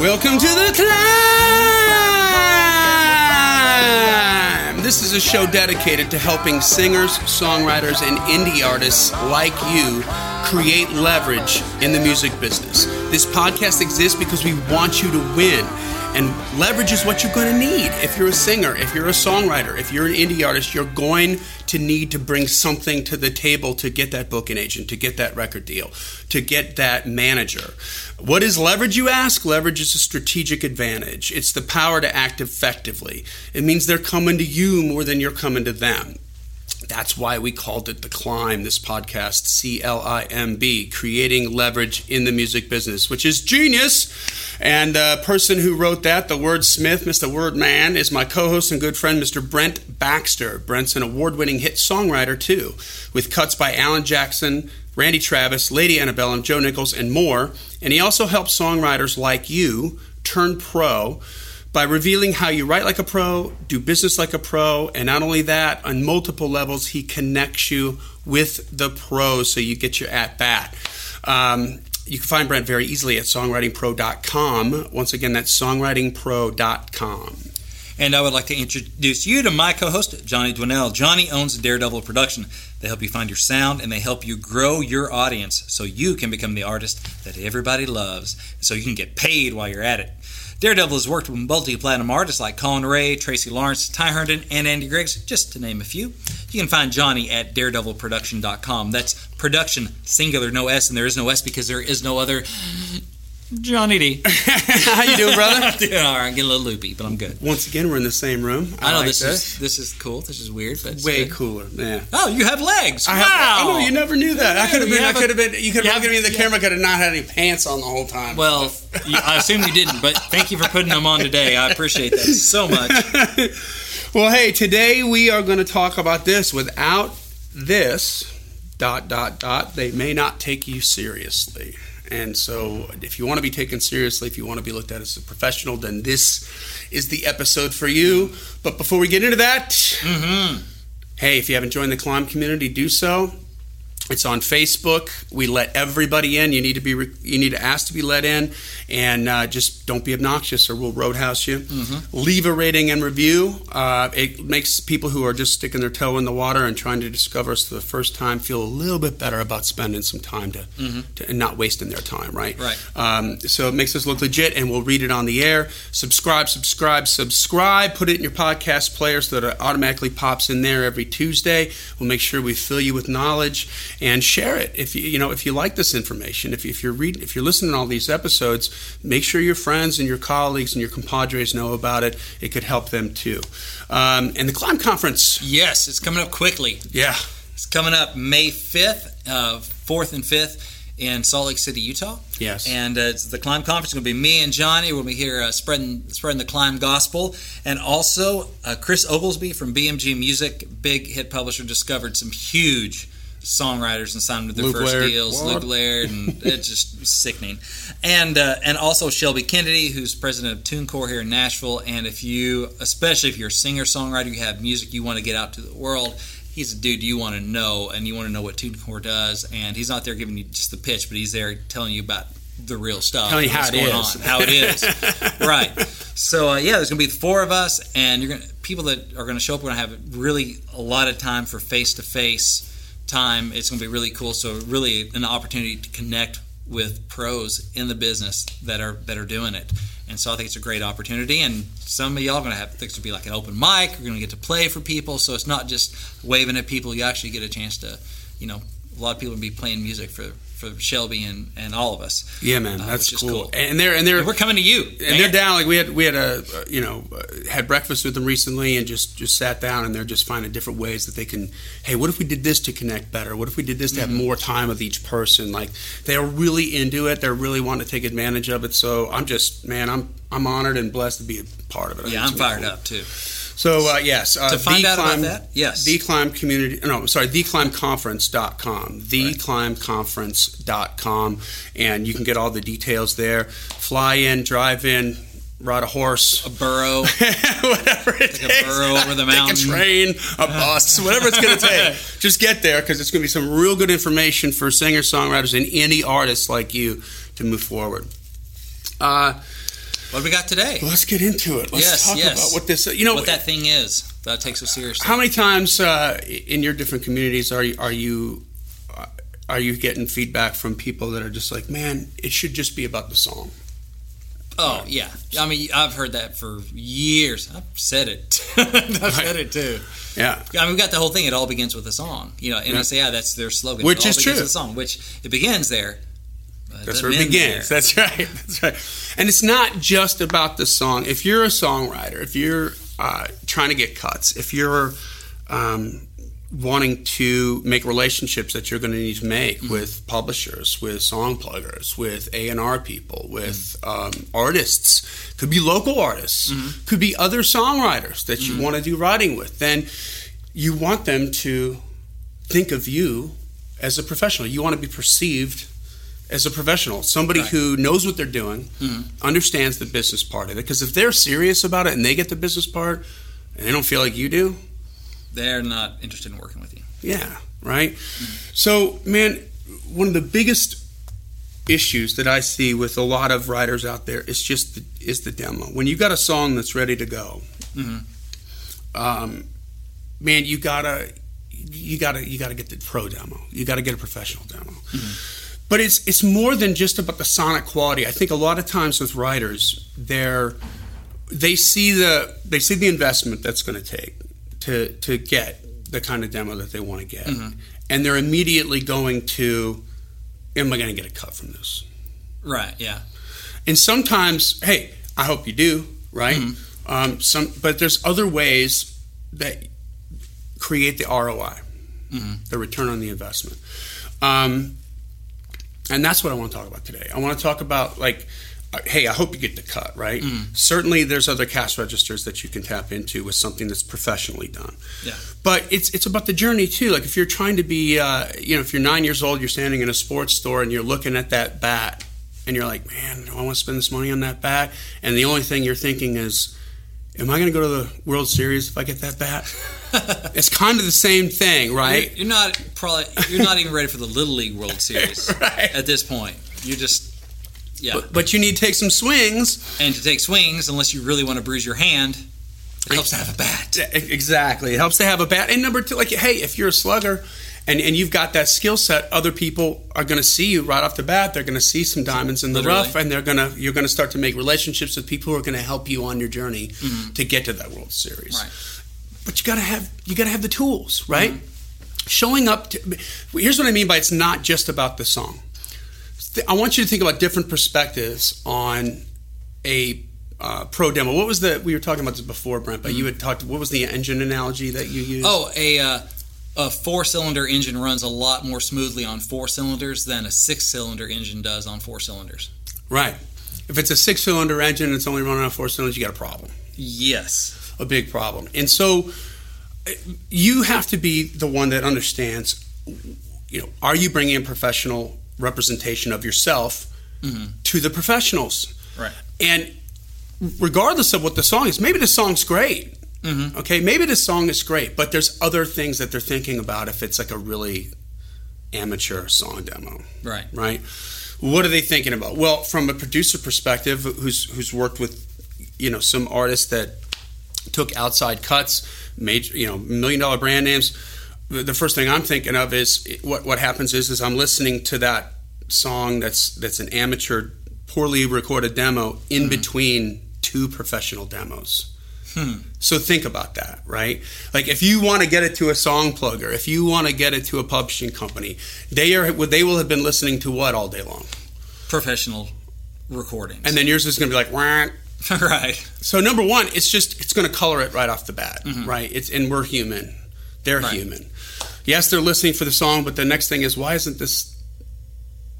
Welcome to the climb. This is a show dedicated to helping singers, songwriters, and indie artists like you create leverage in the music business. This podcast exists because we want you to win. And leverage is what you're going to need. If you're a singer, if you're a songwriter, if you're an indie artist, you're going to need to bring something to the table to get that booking agent, to get that record deal, to get that manager. What is leverage, you ask? Leverage is a strategic advantage. It's the power to act effectively. It means they're coming to you more than you're coming to them. That's why we called it The Climb, this podcast, C L I M B, creating leverage in the music business, which is genius. And the person who wrote that, the word Smith, Mr. Word Man, is my co host and good friend, Mr. Brent Baxter. Brent's an award winning hit songwriter, too, with cuts by Alan Jackson, Randy Travis, Lady Antebellum, Joe Nichols, and more. And he also helps songwriters like you turn pro by revealing how you write like a pro, do business like a pro, and not only that, on multiple levels, he connects you with the pros so you get your at bat. Um, you can find Brent very easily at songwritingpro.com. Once again, that's songwritingpro.com. And I would like to introduce you to my co host, Johnny Dwinell. Johnny owns Daredevil Production. They help you find your sound and they help you grow your audience so you can become the artist that everybody loves, so you can get paid while you're at it. Daredevil has worked with multi-platinum artists like Collin Raye, Tracy Lawrence, Ty Herndon, and Andy Griggs, just to name a few. You can find Johnny at daredevilproduction.com. That's production, singular, no S, and there is no S because there is no other Johnny D. How you doing, brother? I'm Doing all right. I'm getting a little loopy, but I'm good. Once again, we're in the same room. I, know like this, is this is cool. This is weird, but it's way good. cooler. Yeah. Oh, you have legs! I wow. have, oh, you never knew that. I could have been. I could have been. You could have looked at me in the have- camera. Could have not had any pants on the whole time. Well, you, I assume you didn't, but thank you for putting them on today. I appreciate that so much. well, hey, today we are going to talk about this. Without this, dot dot dot, they may not take you seriously. And so, if you want to be taken seriously, if you want to be looked at as a professional, then this is the episode for you. But before we get into that, Mm-hmm. hey, if you haven't joined the Climb community, do so. It's on Facebook. We let everybody in. You need to be. Re- you need to ask to be let in, and uh, just don't be obnoxious, or we'll roadhouse you. Leave a rating and review. Uh, it makes people who are just sticking their toe in the water and trying to discover us for the first time feel a little bit better about spending some time to, to and not wasting their time. Right. Right. Um, so it makes us look legit, and we'll read it on the air. Subscribe, subscribe, subscribe. Put it in your podcast player so that it automatically pops in there every Tuesday. We'll make sure we fill you with knowledge and share it. If you you know if you like this information, if, if you're reading, if you're listening to all these episodes, make sure your friends and your colleagues and your compadres know about it. It could help them too. Um, and the Climb Conference, Yes, it's coming up quickly. yeah, It's coming up May 5th, uh, 4th and 5th in Salt Lake City, Utah. yes, And uh, it's the Climb Conference. It's going to be me and Johnny. We'll be here uh, spreading spreading the Climb gospel. And also, uh, Chris Oglesby from BMG Music, big hit publisher, discovered some huge songwriters and signed with their Luke first Laird. deals. What? Luke Laird, and it's just sickening. And uh, and also Shelby Kennedy, who's president of TuneCore here in Nashville. And if you, especially if you're a singer songwriter, you have music you want to get out to the world. He's a dude you want to know, and you want to know what TuneCore does. And he's not there giving you just the pitch, but he's there telling you about the real stuff. You how it going is. on, how it is. right. So uh, yeah, there's gonna be four of us, and you're gonna people that are gonna show up. We're gonna have really a lot of time for face to face time. It's gonna be really cool. So really an opportunity to connect with pros in the business that are that are doing it. And so I think it's a great opportunity. And some of y'all are gonna have things to be like an open mic. You're gonna get to play for people. So it's not just waving at people. You actually get a chance to, you know, a lot of people will be playing music for for Shelby and, and all of us. yeah, man, Uh, that's cool. cool. And they're and they're And we're coming to you. and man. they're down like we had we had a uh, you know uh, had breakfast with them recently and just just sat down and they're just finding different ways that they can hey what if we did this to connect better what if we did this to have Mm-hmm. more time with each person like they're really into it they're really wanting to take advantage of it so i'm just man i'm i'm honored and blessed to be a part of it I Yeah, I'm fired cool. up too. So uh, yes uh, To find the out about Climb- that, yes. the climb community no sorry theclimbconference.com theclimbconference.com and you can get all the details there fly in drive in ride a horse A burro. whatever it Take a takes. burro over the Take mountain. a train, a bus, whatever it's going to take. Just get there because it's going to be some real good information for singer songwriters and any artists like you to move forward. Uh, What we got today? Let's get into it. Let's Yes, talk yes. about what this. You know, what that thing is that takes us seriously. how many times uh, in your different communities are you are you uh, are you getting feedback from people that are just like, man, it should just be about the song. Oh yeah, I mean I've heard that for years. I've said it. I've said it too. Yeah, I mean, we got the whole thing. It all begins with a song, you know. And Yeah. I say, yeah, that's their slogan. Which is begins true. Song, which it begins there. That's where it begins. there. That's right. That's right. And it's not just about the song. If you're a songwriter, if you're uh, trying to get cuts, if you're um, wanting to make relationships that you're going to need to make Mm-hmm. with publishers, with song pluggers, with A and R people, with Mm-hmm. um, artists, could be local artists, Mm-hmm. could be other songwriters that you want to do writing with. Then you want them to think of you as a professional. You want to be perceived as a professional, somebody Right. who knows what they're doing, Mhm. understands the business part of it. Because if they're serious about it and they get the business part, and they don't feel like you do, They're not interested in working with you. yeah, right. So, man, one of the biggest issues that I see with a lot of writers out there is just the, is the demo. When you got a song that's ready to go, Mhm. um, man, you gotta you gotta you gotta get the pro demo. You gotta get a professional demo. But it's it's more than just about the sonic quality. I think a lot of times with writers, they're they see the they see the investment that's going to take to to get the kind of demo that they want to get, and they're immediately going to, am I going to get a cut from this? Right. Yeah. And sometimes, hey, I hope you do, right? Mm-hmm. Um, some, but there's other ways that create the ROI, Mhm. the return on the investment, um, and that's what I want to talk about today. I want to talk about like, uh, hey, I hope you get the cut, right? Mm-hmm. Certainly, there's other cash registers that you can tap into with something that's professionally done. Yeah. But it's it's about the journey too. Like if you're trying to be, uh, you know, if you're nine years old, you're standing in a sports store and you're looking at that bat, and you're like, man, I want to spend this money on that bat? And the only thing you're thinking is, am I going to go to the World Series if I get that bat? it's kind of the same thing, right? You're not probably you're not even ready for the Little League World Series Right. at this point. You just yeah. But, but you need to take some swings. and to take swings, unless you really want to bruise your hand, it helps to have a bat. Exactly. It helps to have a bat. And number two, like, hey, if you're a slugger and, and you've got that skill set, other people are going to see you right off the bat. They're going to see some diamonds in the Literally. rough, and they're going to you're going to start to make relationships with people who are going to help you on your journey to get to that World Series. Right. But you got to have you got to have the tools, right? Mm-hmm. Showing up. To, here's what I mean by it's not just about the song. I want you to think about different perspectives on a uh, pro demo. What was the we were talking about this before, Brent? But you had talked. What was the engine analogy that you used? Oh, a uh, a four cylinder engine runs a lot more smoothly on four cylinders than a six cylinder engine does on four cylinders. right. If it's a six cylinder engine and it's only running on four cylinders, you got a problem, Yes. a big problem. And so uh, you have to be the one that understands. You know, are you bringing in professional representation of yourself Mhm. to the professionals? Right. And regardless of what the song is, maybe the song's great. Mhm. Okay, maybe the song is great, but there's other things that they're thinking about if it's like a really amateur song demo, Right. right? What are they thinking about? Well, from a producer perspective, who's who's worked with, you know, some artists that took outside cuts, major, you know, million dollar brand names. The the first thing I'm thinking of is what what happens is is I'm listening to that song that's that's an amateur, poorly recorded demo in between two professional demos. Hmm. So think about that, right? Like if you want to get it to a song plugger, if you want to get it to a publishing company, they are what they will have been listening to what all day long, Professional recordings. and then yours is going to be like, Wah. right. so number one, it's just it's going to color it right off the bat, mm-hmm. right? It's and we're human, they're Right. human. Yes, they're listening for the song, but the next thing is why isn't this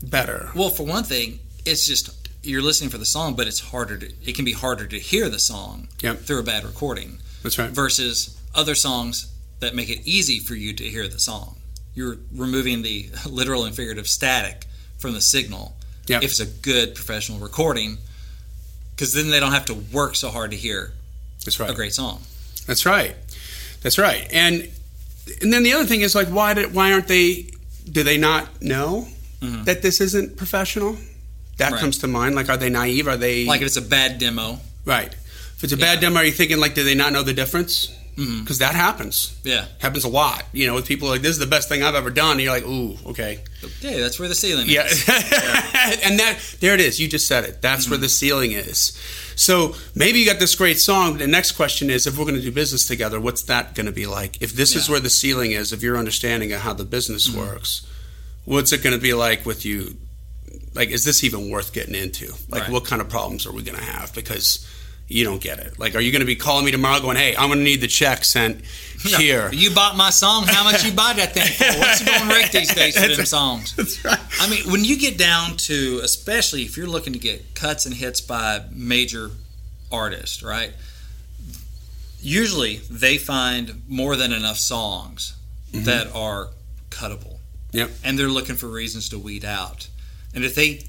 better? Well, for one thing, it's just you're listening for the song, but it's harder to it can be harder to hear the song Yep. through a bad recording That's right. versus other songs that make it easy for you to hear the song. You're removing the literal and figurative static from the signal Yep. if it's a good professional recording because then they don't have to work so hard to hear That's right. a great song. That's right. That's right. And and then the other thing is like why did why aren't they do they not know Mhm. that this isn't professional? That Right. comes to mind. Like, are they naive? Are they Like if it's a bad demo. right? If it's a bad demo, are you thinking like, do they not know the difference? Because that happens. Yeah. Happens a lot. You know, with people like this is the best thing I've ever done. And you're like, ooh, okay, Okay, that's where the ceiling yeah. is. and that there it is. You just said it. That's Mm-hmm. where the ceiling is. So maybe you got this great song. The next question is, if we're going to do business together, what's that going to be like? If this is Yeah. Mm-hmm. where the ceiling is, if your understanding of how the business works, what's it going to be like with you? Like, is this even worth getting into? Like, Right. what kind of problems are we going to have? Because you don't get it. Like, are you going to be calling me tomorrow going, hey, I'm going to need the check sent here? You bought my song. How much you buy that thing for? What's going rate these days for them songs? That's right. I mean, when you get down to, especially if you're looking to get cuts and hits by major artists, right? Usually they find more than enough songs mm-hmm. that are cuttable. Yep. And they're looking for reasons to weed out. And if they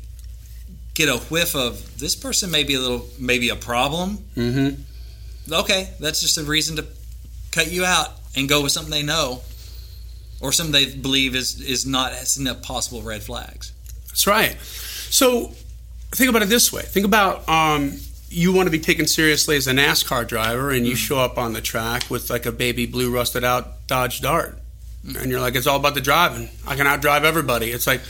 get a whiff of this person may be a little, maybe a problem, Mm-hmm. okay, that's just a reason to cut you out and go with something they know or something they believe is is not has enough possible red flags. That's right. So think about it this way. Think about um, you want to be taken seriously as a NASCAR driver, and you show up on the track with like a baby blue rusted out Dodge Dart, and you're like, it's all about the driving. I can outdrive everybody. It's like,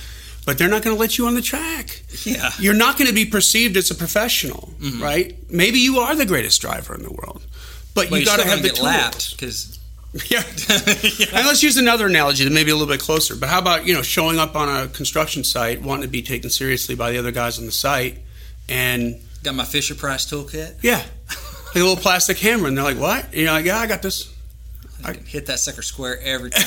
but they're not going to let you on the track. Yeah. You're not going to be perceived as a professional, mm-hmm. right? Maybe you are the greatest driver in the world, but, But you got to have the tools. lapped because Yeah. yeah. and let's use another analogy that may be a little bit closer. But how about, you know, showing up on a construction site, wanting to be taken seriously by the other guys on the site, and got my Fisher Price toolkit. yeah, like a little plastic hammer, and they're like, "What?" You know, like, "Yeah, I got this." I can hit that sucker square every time.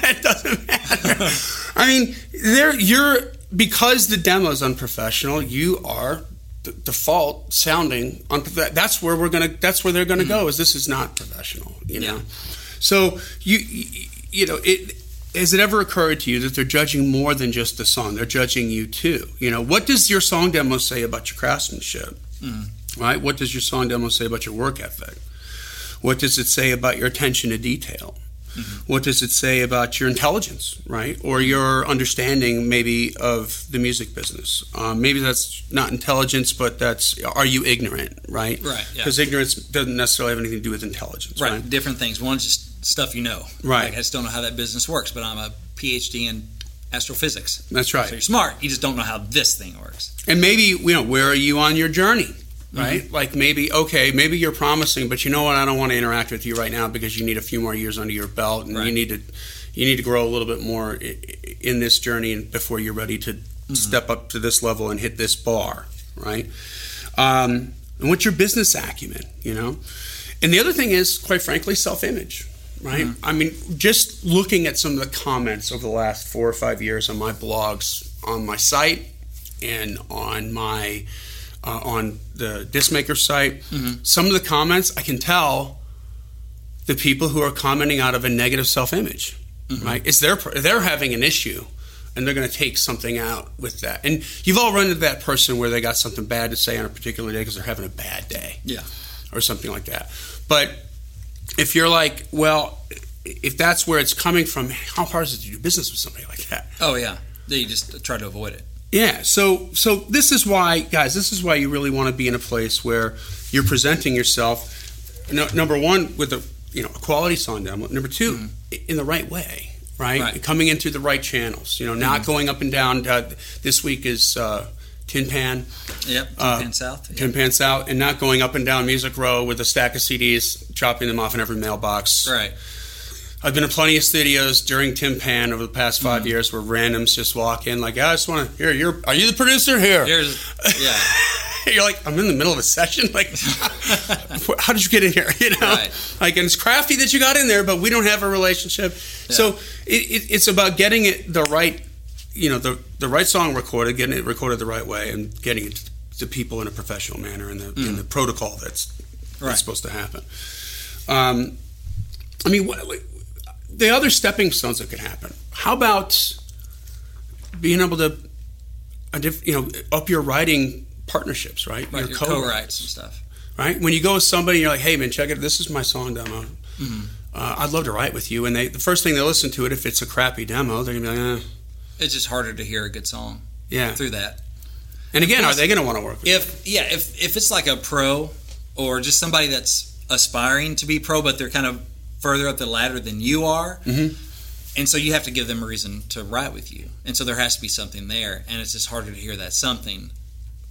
it doesn't matter. I mean, there you're because the demo's unprofessional. You are the default sounding unprof- That's where we're gonna. That's where they're gonna go. Mm-hmm. Is this is not professional? You know. Yeah. So you you, you know it. Has it ever occurred to you that they're judging more than just the song? They're judging you too. You know, what does your song demo say about your craftsmanship? Mm. Right? What does your song demo say about your work ethic? What does it say about your attention to detail? What does it say about your intelligence, right? Or your understanding, maybe, of the music business? Um, maybe that's not intelligence, but that's are you ignorant, right? Right, yeah. Because ignorance doesn't necessarily have anything to do with intelligence, right? right. Different things. One's just stuff you know. Right. Like, I just don't know how that business works, but I'm a PhD in astrophysics. That's right. So you're smart. You just don't know how this thing works. And maybe, you know, where are you on your journey? Mm-hmm. Right? Like maybe, okay, maybe you're promising, but you know what? I don't want to interact with you right now because you need a few more years under your belt and you need to you need to grow a little bit more in this journey and before you're ready to Mm-hmm. step up to this level and hit this bar, right? Um, and what's your business acumen, you know? And the other thing is, quite frankly, self-image, right? Mm-hmm. I mean, just looking at some of the comments over the last four or five years on my blogs, on my site, and on my uh, on the Discmaker site, Mm-hmm. some of the comments I can tell the people who are commenting out of a negative self-image, Mm-hmm. right? It's their they're having an issue, and they're going to take something out with that. And you've all run into that person where they got something bad to say on a particular day because they're having a bad day, Yeah. or something like that. But if you're like, well, if that's where it's coming from, how hard is it to do business with somebody like that? Oh yeah. Then you just try to avoid it. Yeah. So so this is why, guys. This is why you really want to be in a place where you're presenting yourself. No, number one, with a you know a quality song demo. Number 2 i- in the right way. Right? Right. coming in through the right channels. You know, not going up and down. Uh, this week is uh, Tin Pan, Yep. Uh, Pan South. Yep. Tin Pan South, and not going up and down Music Row with a stack of CDs, dropping them off in every mailbox. Right. I've been in plenty of studios during Tin Pan over the past 5 years where randoms just walk in like, I just want to. Here, you're. Are you the producer? Here. Here's yeah. You're like, I'm in the middle of a session. Like, how did you get in here? You know, Right. like, and it's crafty that you got in there, but we don't have a relationship. So it, it, it's about getting it the right, you know, the the right song recorded, getting it recorded the right way, and getting it to people in a professional manner in the in the protocol that's Right. that's supposed to happen. Um, I mean, what, the other stepping stones that could happen. How about being able to, you know, up your writing partnerships, right? Right. Your co-writes and stuff. right? When you go with somebody, you're like, "Hey, man, check it. This is my song demo. Mm-hmm. Uh, I'd love to write with you." And they, the first thing they listen to it, if it's a crappy demo, they're gonna be like, eh, It's just harder to hear a good song "Yeah." through that. And again, are they going to want to work with you? If yeah, if if it's like a pro or just somebody that's aspiring to be pro, but they're kind of further up the ladder than you are, Mhm. and so you have to give them a reason to write with you, and so there has to be something there, and it's just harder to hear that something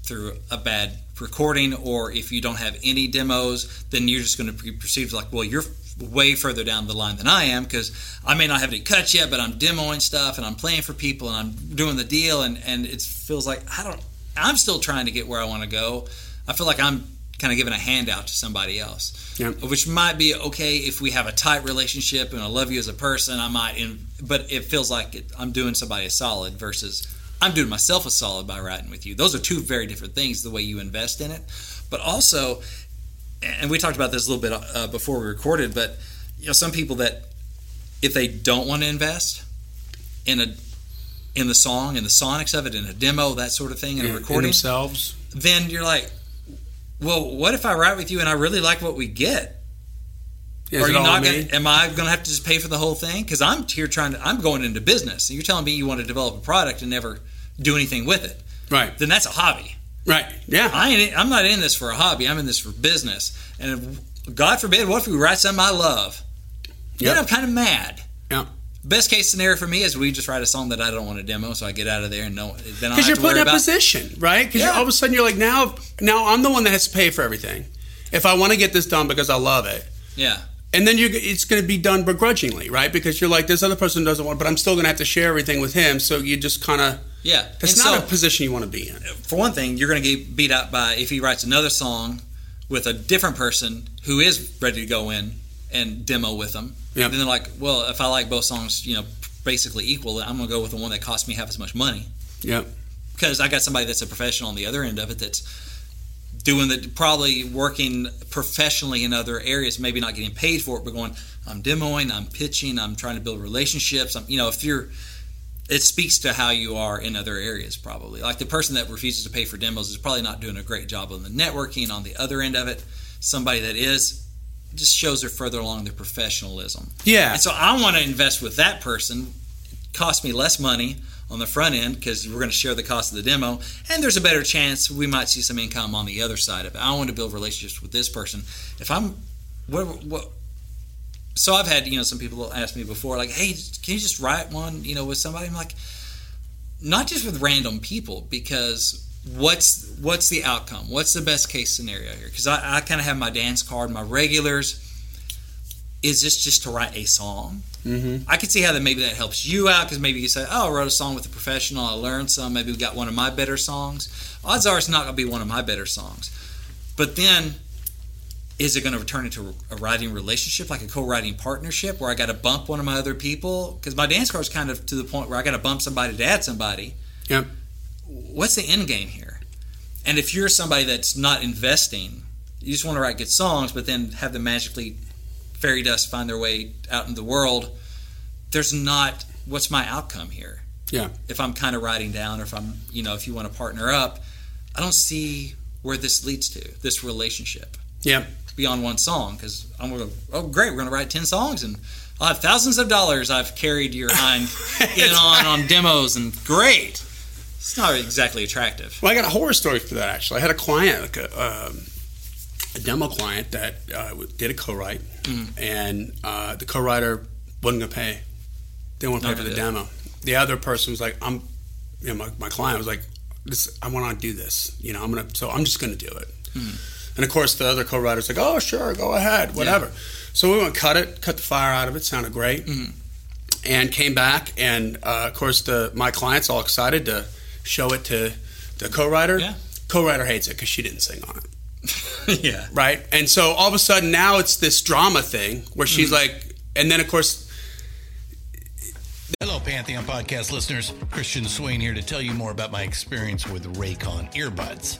through a bad recording, or if you don't have any demos, then you're just going to be perceived like, well, you're way further down the line than I am because I may not have any cuts yet, but I'm demoing stuff and I'm playing for people and I'm doing the deal, and and it feels like I don't. I'm still trying to get where I want to go. I feel like I'm kind of giving a handout to somebody else, Yeah. which might be okay if we have a tight relationship and I love you as a person. I might, in, but it feels like it, I'm doing somebody a solid versus I'm doing myself a solid by writing with you. Those are two very different things. The way you invest in it, but also, and we talked about this a little bit uh, before we recorded, but you know, some people that if they don't want to invest in a in the song and the sonics of it in a demo that sort of thing in In- a in recording themselves. then you're like, well, what if I write with you and I really like what we get? Is Are you not going? Am I going to have to just pay for the whole thing? Because I'm here trying to. I'm going into business, and you're telling me you want to develop a product and never do anything with it. Right. Then that's a hobby. Right. Yeah. I ain't. I'm not in this for a hobby. I'm in this for business. And if, God forbid, what if we write something I love? Yep. Then I'm kind of mad. Yeah. Best case scenario for me is we just write a song that I don't want to demo, so I get out of there and no. Then Because you're to put in a about, position, right? Because Yeah. all of a sudden you're like, now, now I'm the one that has to pay for everything. If I want to get this done because I love it, Yeah. and then you it's going to be done begrudgingly, right? Because you're like, this other person doesn't want, but I'm still going to have to share everything with him. So you just kind of Yeah. that's And not so- a position you want to be in. for one thing, you're going to get beat up by if he writes another song with a different person who is ready to go in and demo with them. Yep. Then they're like, well, if I like both songs, you know, basically equal, I'm to go with the one that costs me half as much money Yep. because I got somebody that's a professional on the other end of it that's doing the probably working professionally in other areas, maybe not getting paid for it, but going, I'm demoing, I'm pitching, I'm trying to build relationships. I'm, you know, if you're, it speaks to how you are in other areas, probably. Like the person that refuses to pay for demos is probably not doing a great job on the networking on the other end of it. Somebody that is just shows they're further along their professionalism. Yeah. And so I want to invest with that person. It costs me less money on the front end because we're going to share the cost of the demo, and there's a better chance we might see some income on the other side of it. I want to build relationships with this person. If I'm, what, what? So I've had you know some people ask me before like, hey, can you just write one you know with somebody? I'm like, not just with random people because what's what's the outcome? What's the best case scenario here? Because I, I kind of have my dance card, my regulars. Is this just to write a song? Mm-hmm. I could see how that maybe that helps you out because maybe you say, "Oh, I wrote a song with a professional. I learned some. Maybe we got one of my better songs." Odds are it's not going to be one of my better songs. But then, is it going to turn into a writing relationship, like a co-writing partnership, where I got to bump one of my other people? Because my dance card is kind of to the point where I got to bump somebody to add somebody. Yep. What's the end game here? And if you're somebody that's not investing, you just want to write good songs, but then have them magically fairy dust find their way out in the world. There's not what's my outcome here. Yeah. If I'm kind of writing down, or if I'm, you know, if you want to partner up, I don't see where this leads to this relationship Yeah. beyond one song because I'm going to go, oh, great, we're going to write 10 songs and I'll have thousands of dollars I've carried your hind in on on demos and great. It's not exactly attractive. Well, I got a horror story for that actually. I had a client, like a, um, a demo client that uh, did a co-write, Mm. and uh, the co-writer wasn't gonna pay. They won't pay for the gonna demo. The other person was like, "I'm," you know, my, my client was like, "This, I want to do this. You know, I'm gonna, so I'm just gonna do it." Mm. And of course, the other co-writer's like, "Oh, sure, go ahead, whatever." So we went cut it, cut the fire out of it. Sounded great, Mhm. and came back, and uh, of course, the my client's all excited to show it to the co-writer. Yeah. Co-writer hates it because she didn't sing on it, yeah. right? And so all of a sudden now it's this drama thing where she's Mm-hmm. like, and then of course, Hello, Pantheon podcast listeners. Christian Swain here to tell you more about my experience with Raycon earbuds.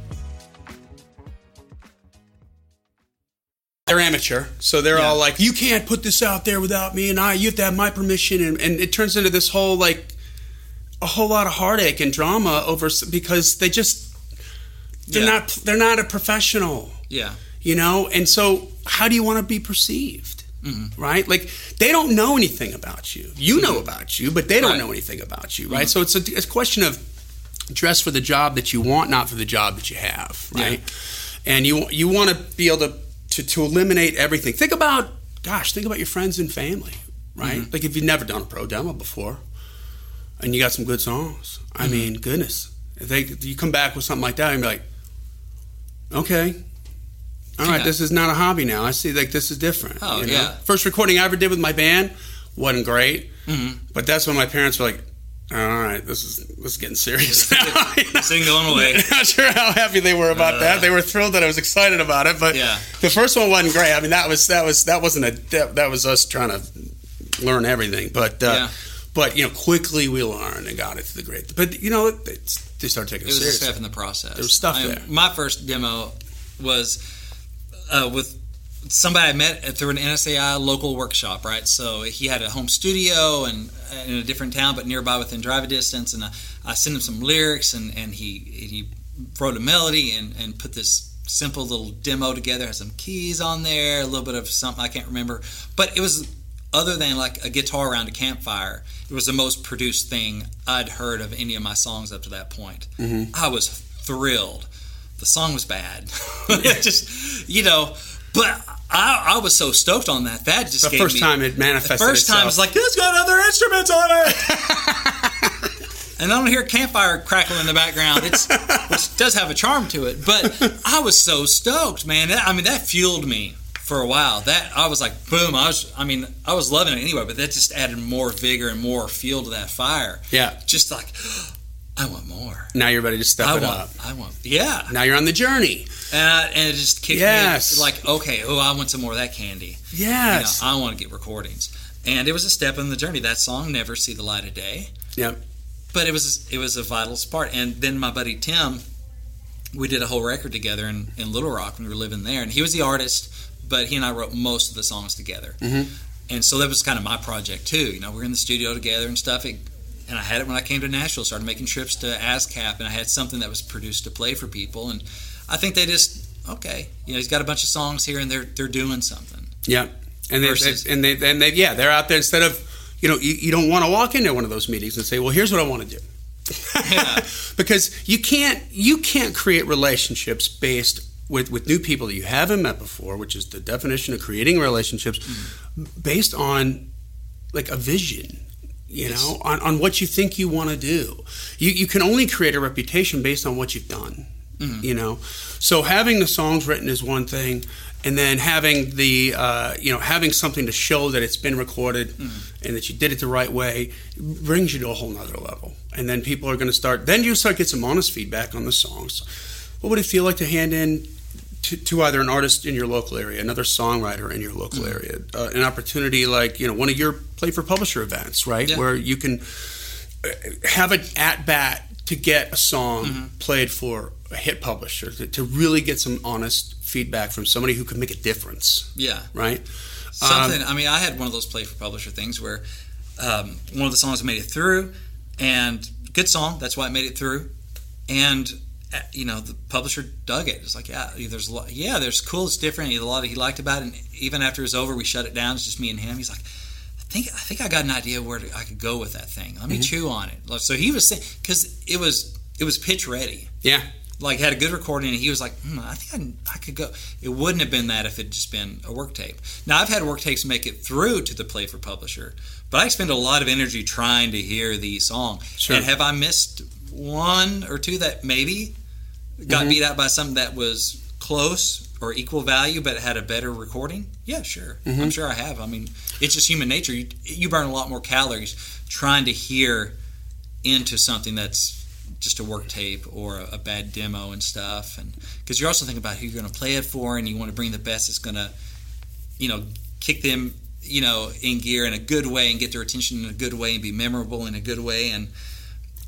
They're amateur, so they're Yeah. all like, "You can't put this out there without me, and I. You have to have my permission." And, and it turns into this whole like a whole lot of heartache and drama over because they just they're Yeah. not they're not a professional, Yeah. you know. And so, how do you want to be perceived? Mm-hmm. Right? Like they don't know anything about you. You know about you, but they don't Right. know anything about you, right? So it's a, it's a question of dress for the job that you want, not for the job that you have, right? And you you want to be able to, to to eliminate everything. Think about, gosh, think about your friends and family, right? Like if you've never done a pro demo before, and you got some good songs. I mean, goodness, if they you come back with something like that and be like, okay. All right, Yeah. this is not a hobby now. I see like this is different. Oh, you know? yeah. First recording I ever did with my band wasn't great, Mhm. but that's when my parents were like, "All right, this is this is getting serious now." This going away. Not sure how happy they were about that. They were thrilled that I was excited about it, but Yeah. the first one wasn't great. I mean, that was that was that wasn't a that, that was us trying to learn everything. But uh, Yeah. but you know, quickly we learned and got it to the great. But you know, they started taking It it was a step in the process. There was stuff I- there. My first demo was uh, with somebody I met through an NSAI local workshop, right? So he had a home studio and uh, in a different town, but nearby within driving distance. And I, I sent him some lyrics, and, and he he wrote a melody and, and put this simple little demo together. Had some keys on there, a little bit of something I can't remember, but it was other than like a guitar around a campfire. It was the most produced thing I'd heard of any of my songs up to that point. Mm-hmm. I was thrilled. The song was bad, just you know, but I, I was so stoked on that. That just the first me, time it the manifested first time itself. it's like it's got other instruments on it. and I don't hear campfire crackling in the background. It's which does have a charm to it. But I was so stoked, man. That, I mean, that fueled me for a while. That I was like, boom. I was. I mean, I was loving it anyway. But that just added more vigor and more fuel to that fire. yeah. Just like, I want more. Now you're ready to step I it want. up. I want. Yeah. Now you're on the journey. And, I, and it just kicked Yes. me like, okay, oh, I want some more of that candy. Yes. You know, I want to get recordings. And it was a step in the journey. That song never see the light of day, yep. but it was it was a vital part. And then my buddy Tim, we did a whole record together in, in Little Rock when we were living there, and he was the artist, but he and I wrote most of the songs together. Mhm. And so that was kind of my project too. You know, we we're in the studio together and stuff. It, and I had it when I came to Nashville. Started making trips to ASCAP, and I had something that was produced to play for people. And I think they just okay, you know, he's got a bunch of songs here, and they're they're doing something. Yep. And they, Versus- they and they and they yeah they're out there instead of you know you, you don't want to walk into one of those meetings and say well here's what I want to do. Yeah. because you can't you can't create relationships based with, with new people that you haven't met before, which is the definition of creating relationships mm-hmm. based on like a vision, you know, on, on what you think you want to do. You, you can only create a reputation based on what you've done, you know. So having the songs written is one thing, and then having the uh, you know having something to show that it's been recorded and that you did it the right way brings you to a whole nother level. And then people are going to start. Then you start get some honest feedback on the songs. What would it feel like to hand in to, to either an artist in your local area, another songwriter in your local area, uh, an opportunity like you know one of your play for publisher events, right, Yeah. where you can uh, have an at bat to get a song played for a hit publisher to, to really get some honest feedback from somebody who can make a difference, Yeah. right? Something. I mean, I had one of those play for publisher things where um, one of the songs made it through, and good song. That's why it made it through. And uh, you know, the publisher dug it. It's like, yeah, there's a lot, yeah, there's cool. It's different. He A lot he liked about it. And even after it was over, we shut it down. It's just me and him. He's like, think I think I got an idea where I could go with that thing. Let me Mm-hmm. chew on it. So he was saying because it was it was pitch ready. Yeah. Like had a good recording, and he was like, hmm, I think I, I could go. It wouldn't have been that if it just been a work tape. Now I've had work tapes make it through to the play for publisher, but I spend a lot of energy trying to hear the song. Sure. And have I missed one or two that maybe got beat out by something that was close or equal value, but had a better recording? Yeah, sure. Mm-hmm. I'm sure I have. I mean, it's just human nature. You, you burn a lot more calories trying to hear into something that's just a work tape or a, a bad demo and stuff, and because you're also thinking about who you're going to play it for, and you want to bring the best that's going to, you know, kick them, you know, in gear in a good way and get their attention in a good way and be memorable in a good way, and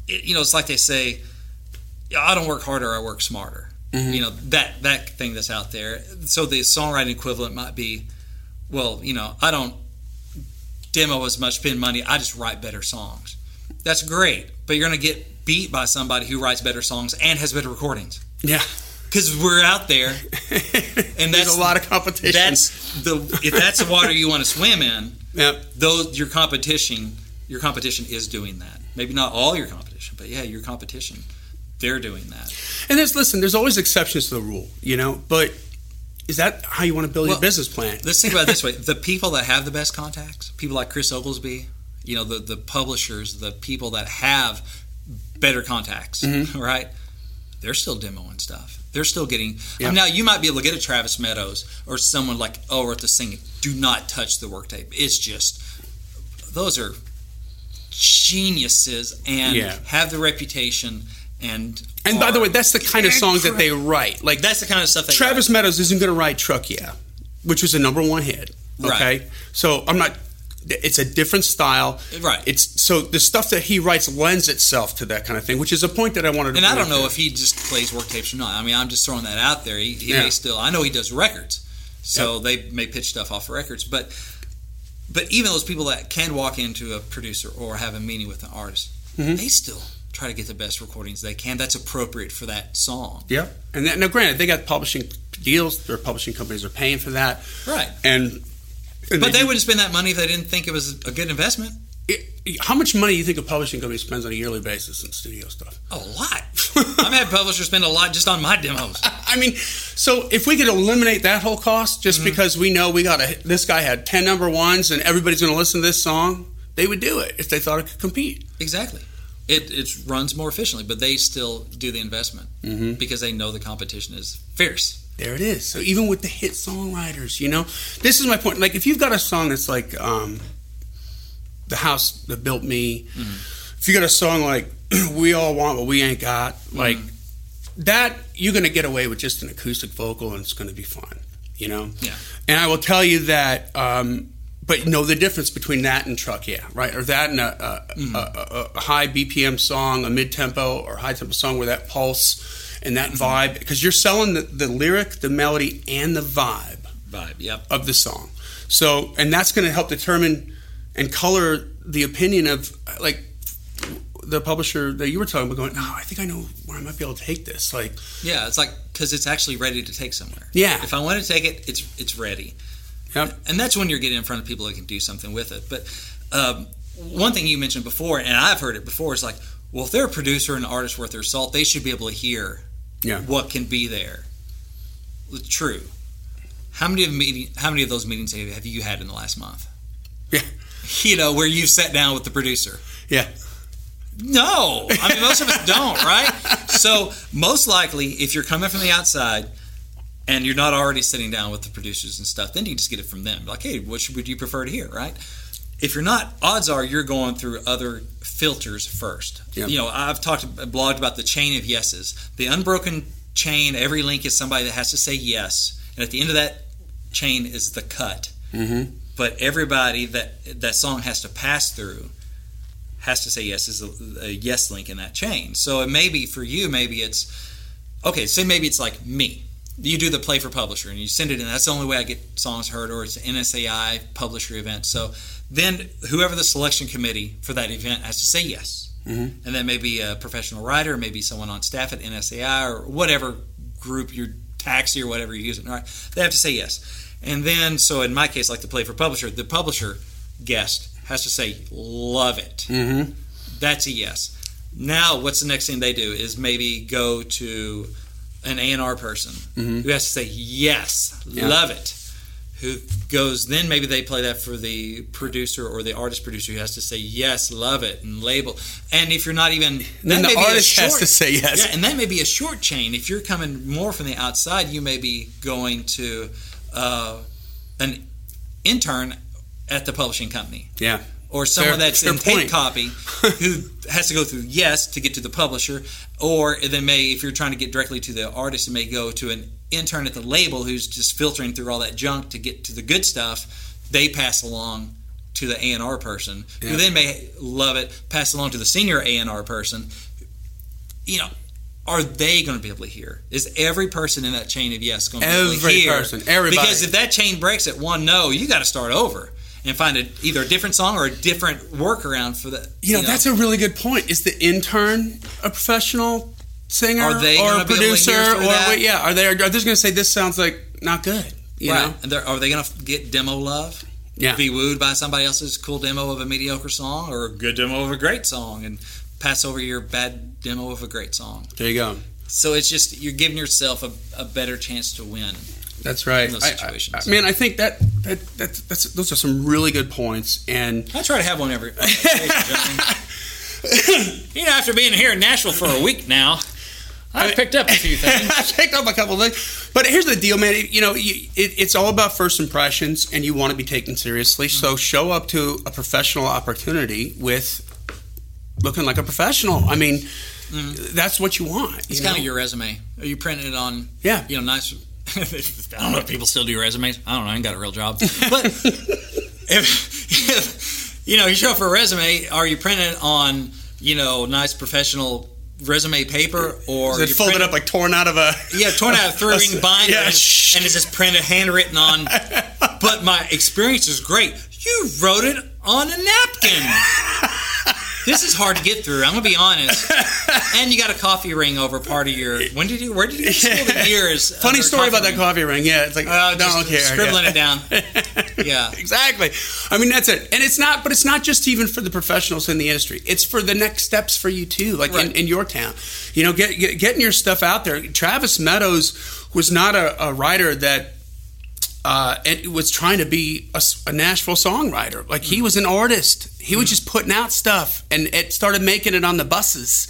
it, you know, it's like they say, I don't work harder, I work smarter. Mm-hmm. You know that that thing that's out there. So the songwriting equivalent might be, well, you know, I don't demo as much, spend money. I just write better songs. That's great, but you're going to get beat by somebody who writes better songs and has better recordings Yeah. because we're out there, and that's There's a lot of competition. That's the if that's the water you want to swim in. Yep. Those your competition, your competition is doing that. Maybe not all your competition, but yeah, your competition, they're doing that. And there's listen, there's always exceptions to the rule, you know. But is that how you want to build Well, your business plan? Let's think about it this way: the people that have the best contacts, people like Chris Oglesby, you know, the the publishers, the people that have better contacts, Mm-hmm. right? They're still demoing stuff. They're still getting. Yeah. now you might be able to get a Travis Meadows or someone like oh, or to sing. Do not touch the work tape. It's just those are geniuses and Yeah. have the reputation and. And by the way, that's the kind of songs that they write. Like that's the kind of stuff they Travis Meadows isn't going to write Truck Yeah, which was a number one hit. Okay, Right. so I'm not. It's a different style. Right. It's so the stuff that he writes lends itself to that kind of thing, which is a point that I wanted to. And I don't know there. if he just plays work tapes or not. I mean, I'm just throwing that out there. He, he Yeah. may still. I know he does records, so they may pitch stuff off of records. But but even those people that can walk into a producer or have a meeting with an artist, Mm-hmm. they still try to get the best recordings they can. That's appropriate for that song. Yeah, and that, now granted, they got publishing deals. Their publishing companies are paying for that, Right. and. and But they wouldn't spend that money if they didn't think it was a good investment. it- how much money do you think a publishing company spends on a yearly basis in studio stuff? A lot. I've had publishers spend a lot just on my demos. I mean, so if we could eliminate that whole cost just Mm-hmm. because we know we got a this guy had ten number ones and everybody's going to listen to this song, they would do it if they thought it could compete. Exactly. It, it runs more efficiently, but they still do the investment Mm-hmm. because they know the competition is fierce. There it is. So even with the hit songwriters, you know, this is my point. Like if you've got a song that's like um, "The House That Built Me," Mm-hmm. if you got a song like "We All Want What We Ain't Got," like Mm-hmm. that, you're going to get away with just an acoustic vocal and it's going to be fun, you know. Yeah. And I will tell you that. Um, but you know the difference between that and truck, yeah, right, or that and a, a, Mm-hmm. a, a, high BPM song, a mid tempo or high tempo song where that pulse and that Mm-hmm. vibe, because you're selling the, the lyric, the melody, and the vibe Vibe. Yep. of the song. So, and that's going to help determine and color the opinion of like the publisher that you were talking about. Going, oh, I think I know where I might be able to take this. Like, Yeah, it's like because it's actually ready to take somewhere. Yeah. If I want to take it, it's it's ready, yep, and that's when you're getting in front of people that can do something with it. But um, one thing you mentioned before, and I've heard it before, is like, well, if they're a producer and an artist worth their salt, they should be able to hear Yeah. what can be there. True. How many of meeting? How many of those meetings have have you had in the last month? Yeah. You know, where you've sat down with the producer. yeah, No, I mean most of us don't, right? So most likely, if you're coming from the outside and you're not already sitting down with the producers and stuff, then you just get it from them. Like, hey, what should, would you prefer to hear, right? If you're not, odds are you're going through other filters first. Yep. You know, I've talked, blogged about the chain of yeses. The unbroken chain, every link is somebody that has to say yes, and at the end of that chain is the cut. mm-hmm. But everybody that that song has to pass through has to say yes is a, a yes link in that chain. So it may be for you, maybe it's okay. Say maybe it's like me. You do the play for publisher and you send it in. That's the only way I get songs heard, or it's an NSAI publisher event. So then whoever the selection committee for that event has to say yes. and then maybe a professional writer, maybe someone on staff at NSAI or whatever group your taxi or whatever you're using. All right, they have to say yes, and then so in my case, like the play for publisher, the publisher guest has to say love it. Mm-hmm. That's a yes. Now, what's the next thing they do is maybe go to an A&R person who has to say yes, Yeah. love it. Who goes then maybe they play that for the producer or the artist producer who has to say yes, love it, and label. And if you're not even Then the may be a artist has short- to say yes. Yeah, and that may be a short chain. If you're coming more from the outside, you may be going to uh, an intern at the publishing company Yeah. Or someone Fair- that's fair in tape point. copy who has to go through yes to get to the publisher, or they may, if you're trying to get directly to the artist, it may go to an intern at the label who's just filtering through all that junk to get to the good stuff. They pass along to the A and R person, Yeah. who then may love it, pass along to the senior A and R person. You know. Are they going to be able to hear? Is every person in that chain of yes going to be able to Every hear? person, everybody. Because if that chain breaks at one no, you got to start over and find a, either a different song or a different workaround for the. You know, that's a really good point. Is the intern a professional singer Are they or a be able to producer or that? wait, yeah? Are they are they just going to say this sounds like not good? You right. know? And they're- are they going to get demo love? Yeah. Be wooed by somebody else's cool demo of a mediocre song or a good demo of a great song and pass over your bad demo of a great song. There you go. So it's just you're giving yourself a, a better chance to win. That's right. In those I- I- I, man, I think that, that that that's those are some really good points. And I try to have one every. you know, after being here in Nashville for a week now, I've picked up a few things. I picked up a couple of things. But here's the deal, man. You know, you, it, it's all about first impressions, and you want to be taken seriously. Mm-hmm. So show up to a professional opportunity with looking like a professional. I mean, that's what you want. Mm-hmm. It's you kind know? of your resume. Are you printing it on? Yeah. You know, nice. I don't know if people still do resumes. I don't know. I ain't got a real job. But if, if you know, you show up for a resume, are you printing it on you know nice professional resume paper or Is it folded print up like torn out of a? Yeah, torn out of three ring binder, Yeah, and, shh. and it's just printed, handwritten on. But my experience is great. You wrote it on a napkin. This is hard to get through. I'm gonna be honest. And you got a coffee ring over part of your. When did you? Where did you school? The years. Funny story about that coffee ring. Yeah, it's like Uh, don't care. scribbling yeah. it down. Yeah. exactly. I mean, that's it. And it's not, but it's not just even for the professionals in the industry. It's for the next steps for you too, like in, in your town. You know, get, get, getting your stuff out there. Travis Meadows was not a, a writer that uh, it was trying to be a Nashville songwriter. Like he mm. was an artist. He was mm. just putting out stuff, and it started making it on the buses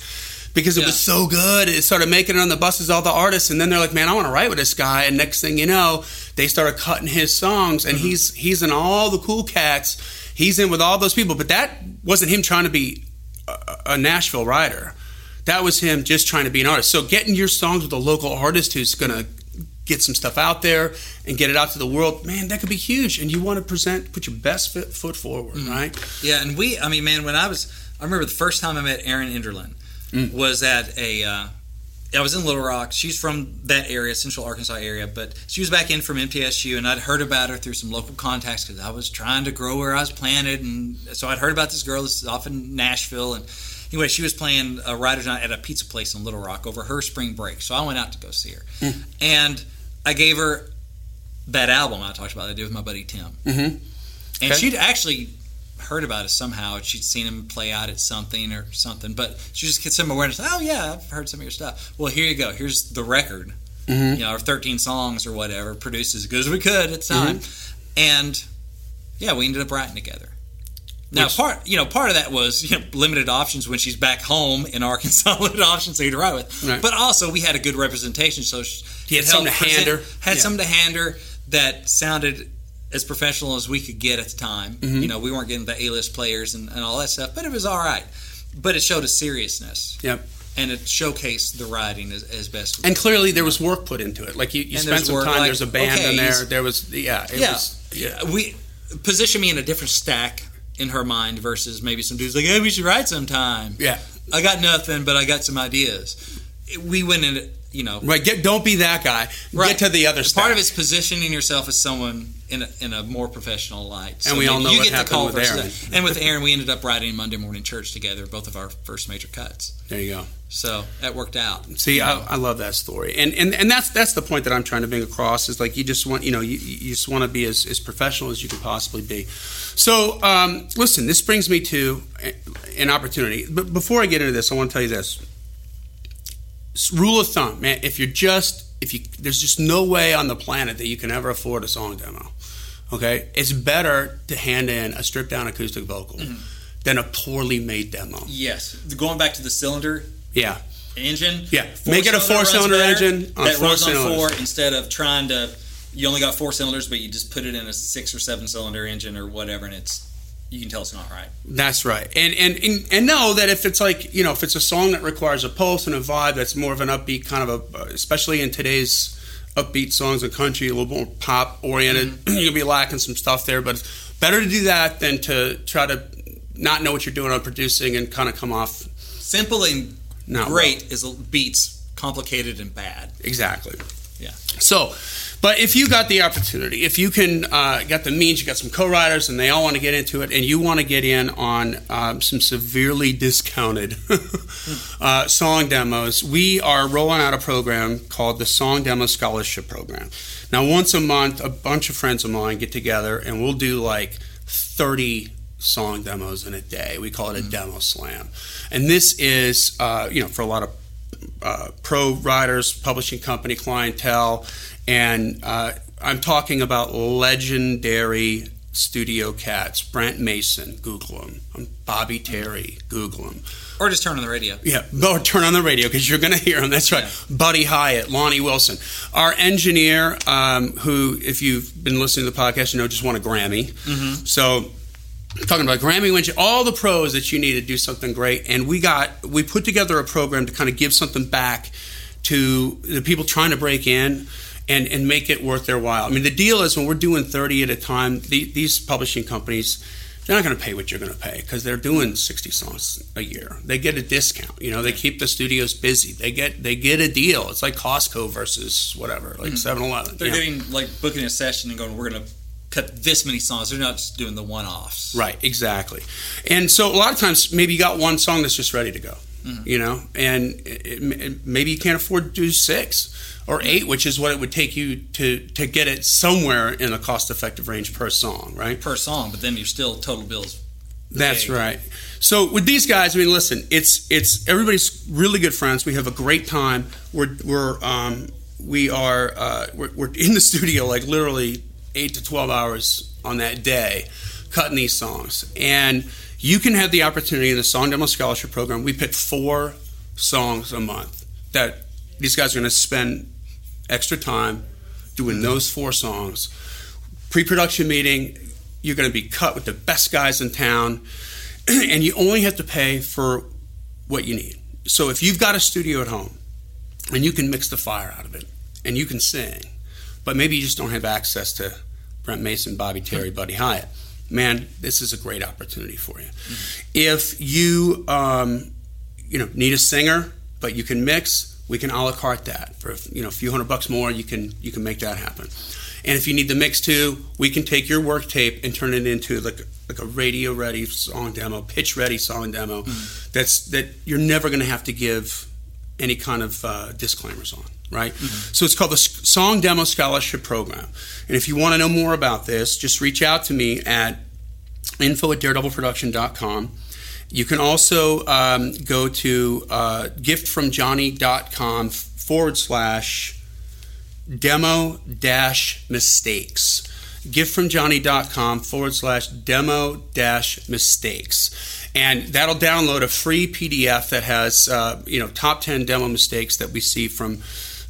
because it Yeah. was so good. It started making it on the buses, all the artists, and then they're like, "Man, I want to write with this guy." And next thing you know, they started cutting his songs, and mm-hmm. he's he's in all the cool cats. He's in with all those people, but that wasn't him trying to be a, a Nashville writer. That was him just trying to be an artist. So getting your songs with a local artist who's gonna get some stuff out there and get it out to the world, man, that could be huge. And you want to present, put your best fit, foot forward, mm-hmm. right? Yeah, and we, I mean, man, when I was, I remember the first time I met Erin Enderlin mm. was at a, uh, I was in Little Rock. She's from that area, Central Arkansas area, but she was back in from MTSU, and I'd heard about her through some local contacts because I was trying to grow where I was planted, and so I'd heard about this girl that's off in Nashville, and anyway, she was playing a writer's night at a pizza place in Little Rock over her spring break, so I went out to go see her, hmm. and I gave her that album I talked about that I did with my buddy Tim. Mm-hmm. And Okay. she'd actually heard about it somehow. She'd seen him play out at something or something, but she just gets some awareness. Oh yeah, I've heard some of your stuff. Well, here you go. Here's the record. Mhm. You know, our 13 songs or whatever, produced as good as we could at the time, and yeah, we ended up writing together. Now, Which- part you know, part of that was you know limited options when she's back home in Arkansas, limited options she to ride with. Right. But also, we had a good representation, so she You had helped to hand her. Had Yeah. something to hand her that sounded as professional as we could get at the time. Mm-hmm. You know, we weren't getting the A-list players and, and all that stuff, but it was all right. But it showed a seriousness, Yep. and it showcased the riding as, as best. And clearly there was work put into it. Like you, you spent some work, time. like, there's a band okay, in there. There was, yeah, it yeah, was, yeah, we position me in a different stack in her mind versus maybe some dudes like, hey, we should write sometime. yeah. I got nothing, but I got some ideas. We went in you know, Right. Get don't be that guy. Right. Get to the other side. part of it's positioning yourself as someone in a, in a more professional light. And we all know you what get the happened call with Erin. And with Erin, we ended up writing Monday Morning Church together, both of our first major cuts. There you go. So that worked out. See, I, I love that story, and, and and that's that's the point that I'm trying to bring across is like you just want you know you, you just want to be as, as professional as you can possibly be. So um, listen, this brings me to an opportunity. But before I get into this, I want to tell you this rule of thumb, man. If you're just if you there's just no way on the planet that you can ever afford a song demo. Okay, it's better to hand in a stripped down acoustic vocal mm-hmm. than a poorly made demo. Yes, going back to the cylinder Yeah. engine. Yeah, make it a four-cylinder better. engine on that four runs on four instead of trying to. You only got four cylinders, but you just put it in a six or seven cylinder engine or whatever, and it's you can tell it's not right. That's right, and, and and and know that if it's like you know if it's a song that requires a pulse and a vibe that's more of an upbeat kind of a, especially in today's upbeat songs and country, a little more pop oriented, mm-hmm. you'll be lacking some stuff there. But it's better to do that than to try to not know what you're doing on producing and kind of come off Simple and not great is beats complicated and bad. Exactly. Yeah. So, but if you got the opportunity, if you can uh, got the means, you got some co-writers, and they all want to get into it, and you want to get in on um, some severely discounted uh, song demos, we are rolling out a program called the Song Demo Scholarship Program. Now, once a month, a bunch of friends of mine get together, and we'll do like thirty song demos in a day. We call it a demo slam, and this is uh, you know for a lot of uh, pro writers, publishing company clientele, and uh, I'm talking about legendary studio cats. Brent Mason, Google him. Bobby Terry, Google him. Or just turn on the radio. Yeah, or turn on the radio because you're going to hear him. That's right. Buddy Hyatt, Lonnie Wilson. Our engineer, um, who, if you've been listening to the podcast, you know, just won a Grammy. So, talking about Grammy wins, all the pros that you need to do something great. And we got, we put together a program to kind of give something back to the people trying to break in and, and make it worth their while. I mean, the deal is when we're doing 30 at a time, the, these publishing companies, they're not going to pay what you're going to pay because they're doing 60 songs a year. They get a discount. You know, they keep the studios busy. They get they get a deal. It's like Costco versus whatever, like hmm. 7-Eleven. They're you know? getting like booking a session and going, we're going to cut this many songs. They're not just doing the one offs. Right, exactly. And so a lot of times, maybe you got one song that's just ready to go, you know, and it, it, maybe you can't afford to do six or eight, which is what it would take you to to get it somewhere in a cost effective range per song, right? Per song, but then you're still total bills. That's big. right. So with these guys, I mean, listen, it's it's everybody's really good friends. We have a great time. We're we're um, we are uh, we're, we're in the studio like literally eight to twelve hours on that day, cutting these songs, and you can have the opportunity in the Song Demo Scholarship Program. We pick four songs a month that these guys are going to spend extra time doing those four songs. Pre-production meeting, you're going to be cut with the best guys in town, and you only have to pay for what you need. So if you've got a studio at home and you can mix the fire out of it and you can sing, but maybe you just don't have access to Brent Mason, Bobby Terry, Buddy Hyatt, man, this is a great opportunity for you. If you um, you know need a singer but you can mix, we can a la carte that for you know a few hundred bucks more. You can you can make that happen. And if you need the mix too, we can take your work tape and turn it into like like a radio ready song demo, pitch ready song demo. That's that you're never going to have to give any kind of uh, disclaimers on, right? So it's called the Song Demo Scholarship Program. And if you want to know more about this, just reach out to me at info at daredevilproduction.com. You can also um, go to uh, giftfromjohnny.com forward slash demo dash mistakes. Giftfromjohnny.com forward slash demo dash mistakes. And that'll download a free PDF that has, uh, you know, top 10 demo mistakes that we see from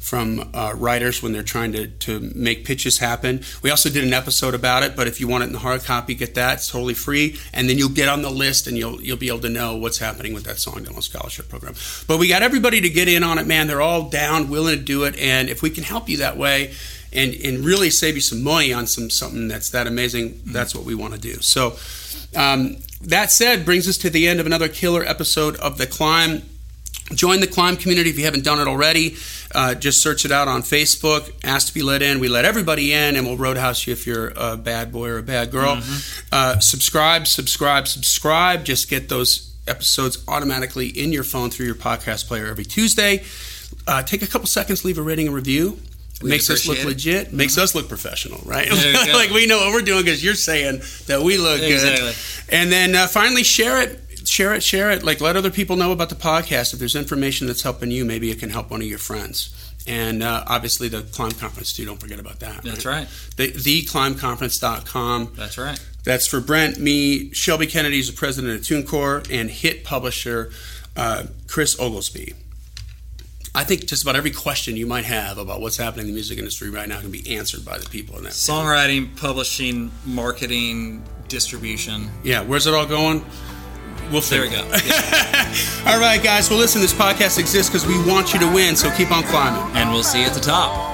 from uh, writers when they're trying to, to make pitches happen. We also did an episode about it, but if you want it in the hard copy, get that. It's totally free, and then you'll get on the list and you'll you'll be able to know what's happening with that song demo scholarship program. But we got everybody to get in on it, man. They're all down, willing to do it, and if we can help you that way. And, and really save you some money on some something that's that amazing. That's what we want to do. So, um, that said, brings us to the end of another killer episode of the climb. Join the climb community if you haven't done it already. Uh, just search it out on Facebook. Ask to be let in. We let everybody in, and we'll roadhouse you if you're a bad boy or a bad girl. Mm-hmm. Uh, subscribe, subscribe, subscribe. Just get those episodes automatically in your phone through your podcast player every Tuesday. Uh, take a couple seconds, leave a rating and review. We makes us look legit. Mm-hmm. Makes us look professional, right? like we know what we're doing because you're saying that we look exactly. good. And then uh, finally, share it share it, share it. Like let other people know about the podcast. If there's information that's helping you, maybe it can help one of your friends. And uh, obviously the climb conference too. Don't forget about that. That's right. right. The theclimbconference.com. That's right. That's for Brent, me, Shelby Kennedy is the president of TuneCore, and hit publisher uh, Chris Oglesby. I think just about every question you might have about what's happening in the music industry right now can be answered by the people in that. Songwriting, publishing, marketing, distribution. Yeah, where's it all going? We'll there we go. Yeah. All right, guys. Well, listen, this podcast exists because we want you to win, so keep on climbing. And we'll see you at the top.